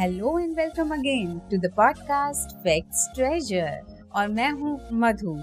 Hello and welcome again to the podcast facts treasure और मैं हूँ मधु।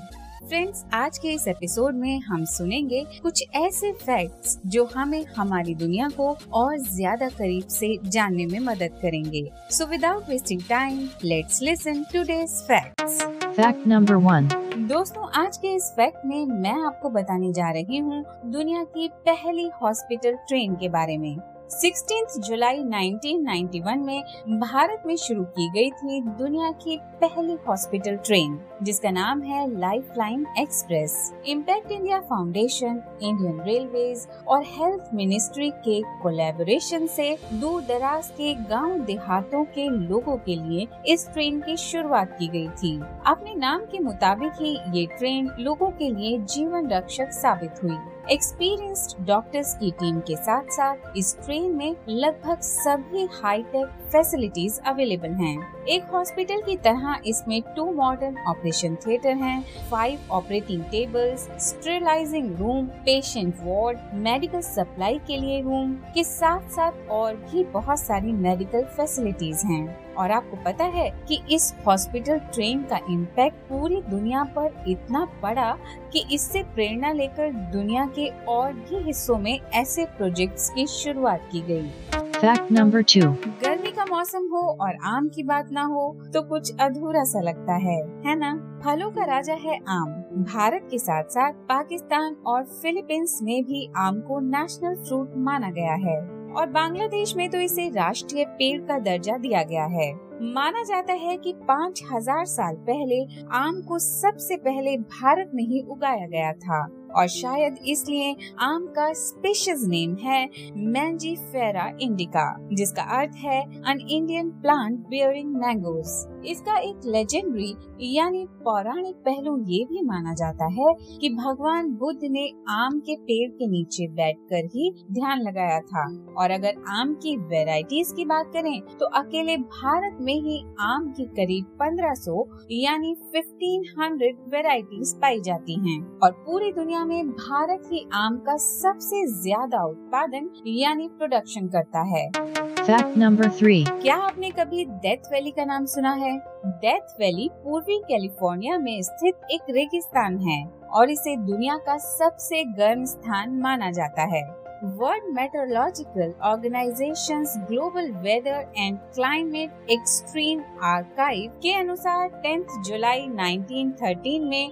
फ्रेंड्स आज के इस एपिसोड में हम सुनेंगे कुछ ऐसे फैक्ट्स जो हमें हमारी दुनिया को और ज़्यादा करीब से जानने में मदद करेंगे। So without wasting time let's listen today's facts fact number one दोस्तों आज के इस फैक्ट में मैं आपको बताने जा रही हूँ दुनिया की पहली हॉस्पिटल ट्रेन के बारे में। 16 जुलाई 1991 में भारत में शुरू की गई थी दुनिया की पहली हॉस्पिटल ट्रेन, जिसका नाम है Life Line Express Impact India Foundation Indian Railways और हेल्थ मिनिस्ट्री के कोलेबोरेशन से दूर दराज के गाँव देहातों के लोगों के लिए इस ट्रेन की शुरुआत की गई थी। अपने नाम के मुताबिक ही ये ट्रेन लोगों के लिए जीवन रक्षक साबित हुई। एक्सपीरियंस्ड डॉक्टर्स की टीम के साथ साथ इस ट्रेन में लगभग सभी हाईटेक फैसिलिटीज़ अवेलेबल हैं। एक हॉस्पिटल की तरह इसमें टू मॉडर्न ऑपरेशन थिएटर हैं, five operating tables sterilising room patient ward medical supply के लिए रूम के साथ साथ और भी बहुत सारी मेडिकल फैसिलिटीज़ हैं और आपको पता है कि इस हॉस्पिटल ट्रेन का इम्पैक्ट पूरी दुनिया पर इतना पड़ा कि इससे प्रेरणा लेकर दुनिया के और भी हिस्सों में ऐसे प्रोजेक्ट्स की शुरुआत की गई। फैक्ट नंबर टू गर्मी का मौसम हो और आम की बात ना हो तो कुछ अधूरा सा लगता है है ना? फलों का राजा है आम भारत के साथ साथ पाकिस्तान और फिलीपींस में भी आम को नेशनल फ्रूट माना गया है और बांग्लादेश में तो इसे राष्ट्रीय पेड़ का दर्जा दिया गया है। माना जाता है कि पाँच हज़ार साल पहले आम को सबसे पहले भारत में ही उगाया गया था। और शायद इसलिए आम का स्पेशल नेम है मैंजी फेरा इंडिका जिसका अर्थ है an Indian plant bearing mangoes इसका एक लेजेंडरी यानी पौराणिक पहलू ये भी माना जाता है कि भगवान बुद्ध ने आम के पेड़ के नीचे बैठकर ही ध्यान लगाया था। और अगर आम की वेराइटीज की बात करें तो अकेले भारत में ही आम की करीब 1500 यानी 1500 वेराइटीज पाई जाती हैं। और पूरी दुनिया में भारत ही आम का सबसे ज़्यादा उत्पादन यानी प्रोडक्शन करता है। फैक्ट नंबर थ्री क्या आपने कभी डेथ वैली का नाम सुना है? डेथ वैली पूर्वी कैलिफ़ोर्निया में स्थित एक रेगिस्तान है और इसे दुनिया का सबसे गर्म स्थान माना जाता है। World Meteorological Organization Global Weather and Climate Extreme Archive के अनुसार 10 जुलाई 1913 में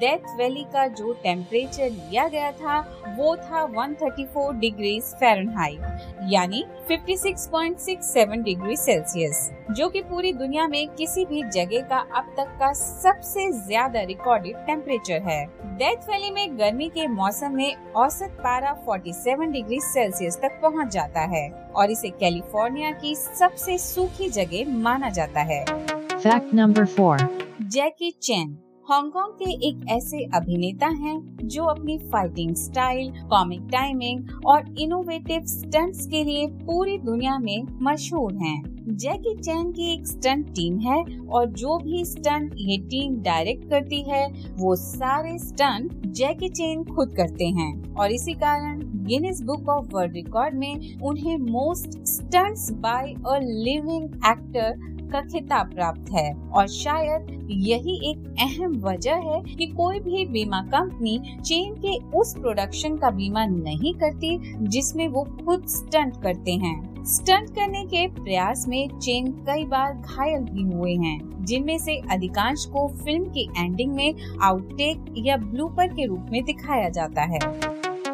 डेथ वैली का जो टेम्परेचर लिया गया था, वो था 134 डिग्री फ़ारेनहाइट यानी 56.67 डिग्री सेल्सियस जो कि पूरी दुनिया में किसी भी जगह का अब तक का सबसे ज़्यादा रिकॉर्डेड टेम्परेचर है। डेथ वैली में गर्मी के मौसम में औसत पारा 47 डिग्री सेल्सियस तक पहुँच जाता है और इसे कैलिफ़ोर्निया की सबसे सूखी जगह माना जाता है fact number four Jackie Chan Hong के एक ऐसे अभिनेता हैं जो अपनी फाइटिंग स्टाइल कॉमिक टाइमिंग और इनोवेटिव स्टंट्स के लिए पूरी दुनिया में मशहूर हैं। जैकी चैन की एक स्टंट टीम है और जो भी स्टंट ये टीम डायरेक्ट करती है, वो सारे स्टंट जैकी चैन खुद करते हैं। और इसी कारण Guinness Book of World Record में उन्हें most stunts by a living actor का खिताब प्राप्त है। और शायद यही एक अहम वजह है कि कोई भी बीमा कंपनी चेन के उस प्रोडक्शन का बीमा नहीं करती जिसमें वो खुद स्टंट करते हैं। स्टंट करने के प्रयास में चेन कई बार घायल भी हुए हैं जिनमें से अधिकांश को फ़िल्म की एंडिंग में आउटटेक या ब्लूपर के रूप में दिखाया जाता है।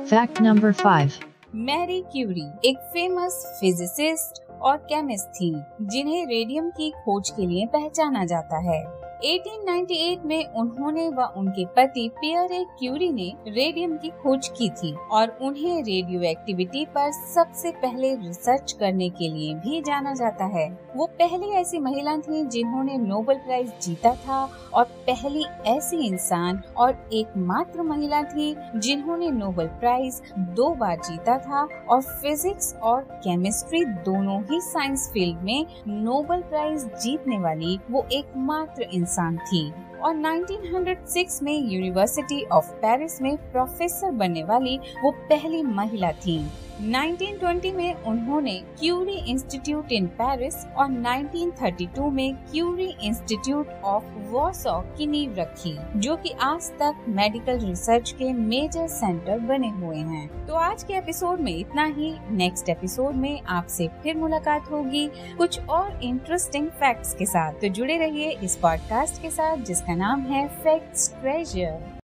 Fact number five Marie Curie एक फ़ेमस फिजिसिस्ट और केमिस्ट थी जिन्हें रेडियम की खोज के लिए पहचाना जाता है। 1898 में उन्होंने व उनके पति पियर ए क्यूरी ने रेडियम की खोज की थी और उन्हें रेडियो एक्टिविटी पर सबसे पहले रिसर्च करने के लिए भी जाना जाता है। वो पहली ऐसी महिला थी जिन्होंने नोबेल प्राइज जीता था और पहली ऐसी इंसान और एकमात्र महिला थी जिन्होंने नोबेल प्राइज दो बार जीता था और फिजिक्स और केमिस्ट्री दोनों ही साइंस फ़ील्ड में नोबेल प्राइज जीतने वाली वो एकमात्र इंसान थी और 1906 में यूनिवर्सिटी ऑफ़ पेरिस में प्रोफेसर बनने वाली वो पहली महिला थी। 1920 में उन्होंने क्यूरी इंस्टीट्यूट इन पेरिस और 1932 में क्यूरी इंस्टीट्यूट ऑफ़ वॉसो की नींव रखी, जो कि आज तक मेडिकल रिसर्च के मेजर सेंटर बने हुए हैं। तो आज के एपिसोड में इतना ही। नेक्स्ट एपिसोड में आपसे फिर मुलाकात होगी। कुछ और इंटरेस्टिंग फैक्ट्स के साथ। तो जुड़े रहिए इस पॉडकास्ट के साथ, जिसका नाम है फैक्ट्स ट्रेजर